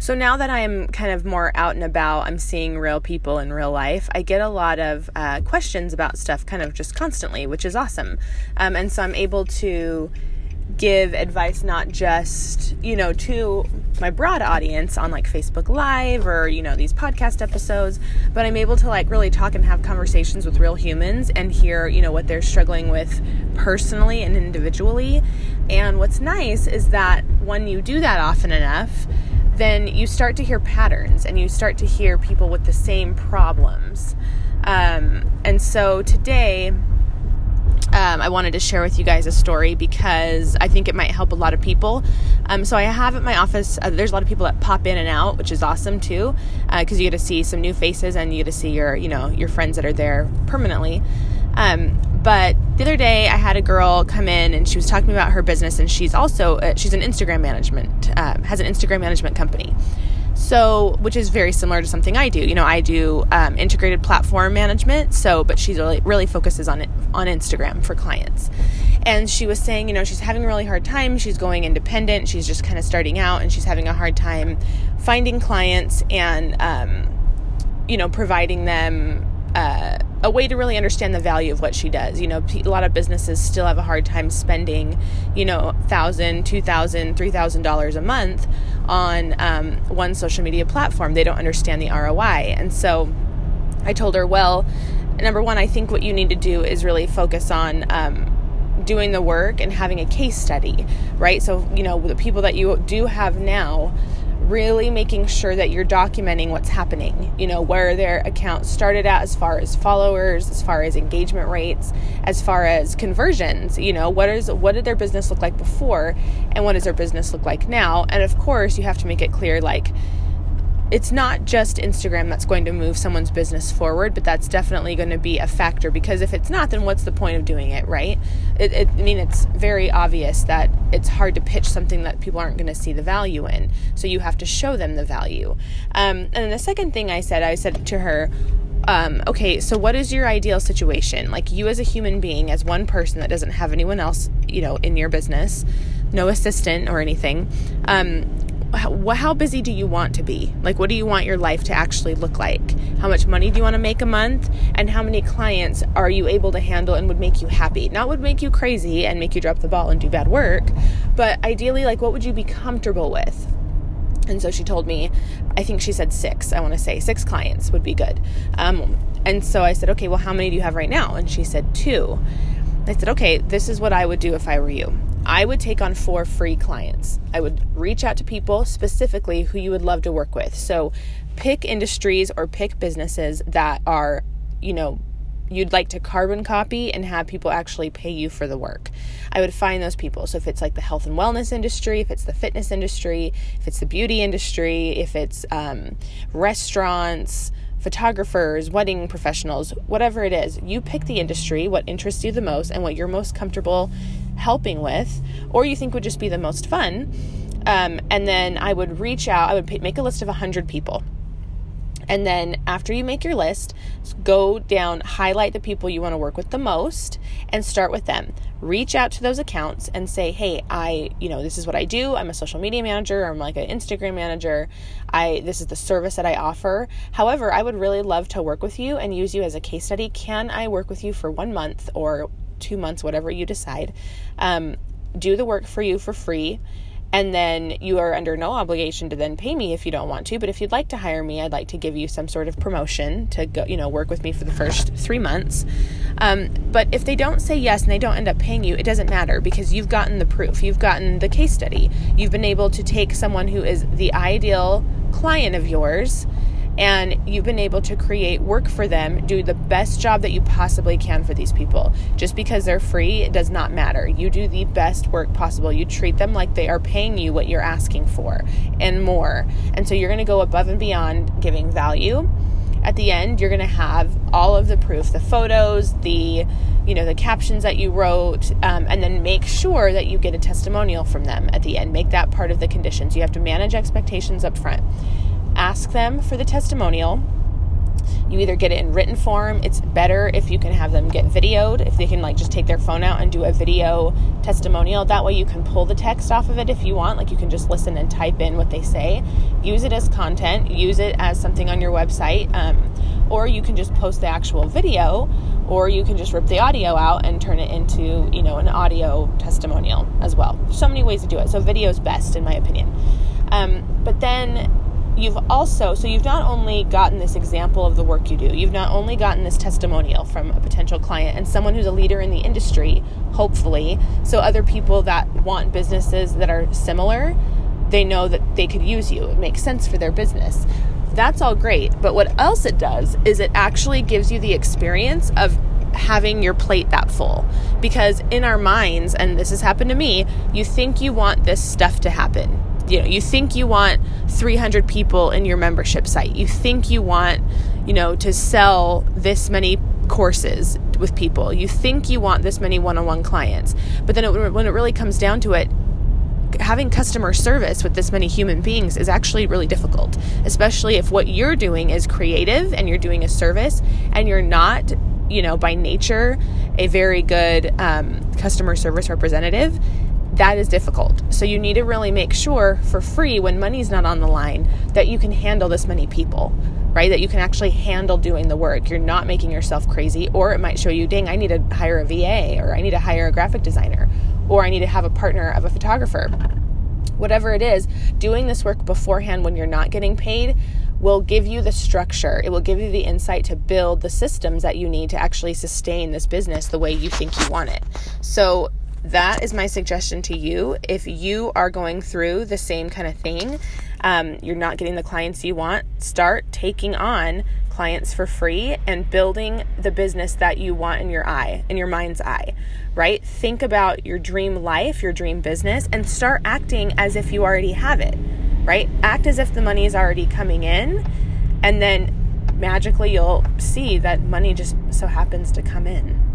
So now that I am kind of more out and about, I'm seeing real people in real life, I get a lot of uh, questions about stuff kind of just constantly, which is awesome. Um, and so I'm able to give advice not just, you know, to my broad audience on like Facebook Live or, you know, these podcast episodes, but I'm able to like really talk and have conversations with real humans and hear, you know, what they're struggling with personally and individually. And what's nice is that when you do that often enough, then you start to hear patterns and you start to hear people with the same problems. Um, and so today, um, I wanted to share with you guys a story because I think it might help a lot of people. Um, so I have at my office, uh, there's a lot of people that pop in and out, which is awesome too, because uh, you get to see some new faces and you get to see your, you know, your friends that are there permanently. Um, but the other day, I had a girl come in and she was talking about her business, and she's also uh, she's an Instagram management uh, has an Instagram management company. So, which is very similar to something I do. You know, I do um, integrated platform management. So, but she really really focuses on it on Instagram for clients. And she was saying, you know, she's having a really hard time. She's going independent. She's just kind of starting out, and she's having a hard time finding clients and, um, you know, providing them. Uh, a way to really understand the value of what she does. You know, a lot of businesses still have a hard time spending, you know, thousand, two thousand, three thousand dollars a month on um, one social media platform. They don't understand the ROI, and so I told her, well, number one, I think what you need to do is really focus on. Um, doing the work and having a case study, right? So, you know, the people that you do have now, really making sure that you're documenting what's happening, you know, where their account started at as far as followers, as far as engagement rates, as far as conversions, you know, what is what did their business look like before and what does their business look like now? And of course, you have to make it clear like it's not just Instagram that's going to move someone's business forward, but that's definitely going to be a factor because if it's not, then what's the point of doing it, right? It, it, I mean, it's very obvious that it's hard to pitch something that people aren't going to see the value in. So you have to show them the value. Um, and then the second thing I said, I said to her, um, okay, so what is your ideal situation? Like you as a human being, as one person that doesn't have anyone else, you know, in your business, no assistant or anything. Um, how, busy do you want to be? Like, what do you want your life to actually look like? How much money do you want to make a month? And how many clients are you able to handle and would make you happy? Not would make you crazy and make you drop the ball and do bad work, but ideally, like, what would you be comfortable with? And so she told me, I think she said six, I want to say six clients would be good. Um, and so I said, okay, well, how many do you have right now? And she said two. I said, okay, this is what I would do if I were you. I would take on four free clients. I would reach out to people specifically who you would love to work with. So pick industries or pick businesses that are, you know, you'd like to carbon copy and have people actually pay you for the work. I would find those people. So if it's like the health and wellness industry, if it's the fitness industry, if it's the beauty industry, if it's um, restaurants, photographers, wedding professionals, whatever it is, you pick the industry, what interests you the most, and what you're most comfortable helping with, or you think would just be the most fun. Um, and then I would reach out, I would make a list of 100 people. And then after you make your list, go down, highlight the people you want to work with the most, and start with them. Reach out to those accounts and say, "Hey, I, you know, this is what I do. I'm a social media manager. I'm like an Instagram manager. I this is the service that I offer. However, I would really love to work with you and use you as a case study. Can I work with you for one month or two months, whatever you decide? Um, do the work for you for free." and then you are under no obligation to then pay me if you don't want to but if you'd like to hire me i'd like to give you some sort of promotion to go you know work with me for the first three months um, but if they don't say yes and they don't end up paying you it doesn't matter because you've gotten the proof you've gotten the case study you've been able to take someone who is the ideal client of yours and you've been able to create work for them, do the best job that you possibly can for these people. Just because they're free, it does not matter. You do the best work possible. You treat them like they are paying you what you're asking for and more. And so you're going to go above and beyond giving value. At the end, you're going to have all of the proof, the photos, the you know the captions that you wrote um, and then make sure that you get a testimonial from them at the end make that part of the conditions you have to manage expectations up front ask them for the testimonial. You either get it in written form. It's better if you can have them get videoed, if they can like just take their phone out and do a video testimonial. That way you can pull the text off of it if you want. Like you can just listen and type in what they say. Use it as content, use it as something on your website. Um, or you can just post the actual video or you can just rip the audio out and turn it into you know an audio testimonial as well There's so many ways to do it so video is best in my opinion um, but then you've also so you've not only gotten this example of the work you do you've not only gotten this testimonial from a potential client and someone who's a leader in the industry hopefully so other people that want businesses that are similar they know that they could use you. It makes sense for their business. That's all great but what else it does is it actually gives you the experience of having your plate that full. Because in our minds and this has happened to me you think you want this stuff to happen you know you think you want 300 people in your membership site. You think you want you know to sell this many courses with people. You think you want this many one-on-one clients. But then it, when it really comes down to it having customer service with this many human beings is actually really difficult especially if what you're doing is creative and you're doing a service and you're not you know by nature a very good um, customer service representative that is difficult. So you need to really make sure for free when money's not on the line that you can handle this many people, right? That you can actually handle doing the work. You're not making yourself crazy, or it might show you, dang, I need to hire a VA, or I need to hire a graphic designer, or I need to have a partner of a photographer. Whatever it is, doing this work beforehand when you're not getting paid will give you the structure. It will give you the insight to build the systems that you need to actually sustain this business the way you think you want it. So, that is my suggestion to you. If you are going through the same kind of thing, um, you're not getting the clients you want, start taking on clients for free and building the business that you want in your eye, in your mind's eye, right? Think about your dream life, your dream business, and start acting as if you already have it, right? Act as if the money is already coming in, and then magically you'll see that money just so happens to come in.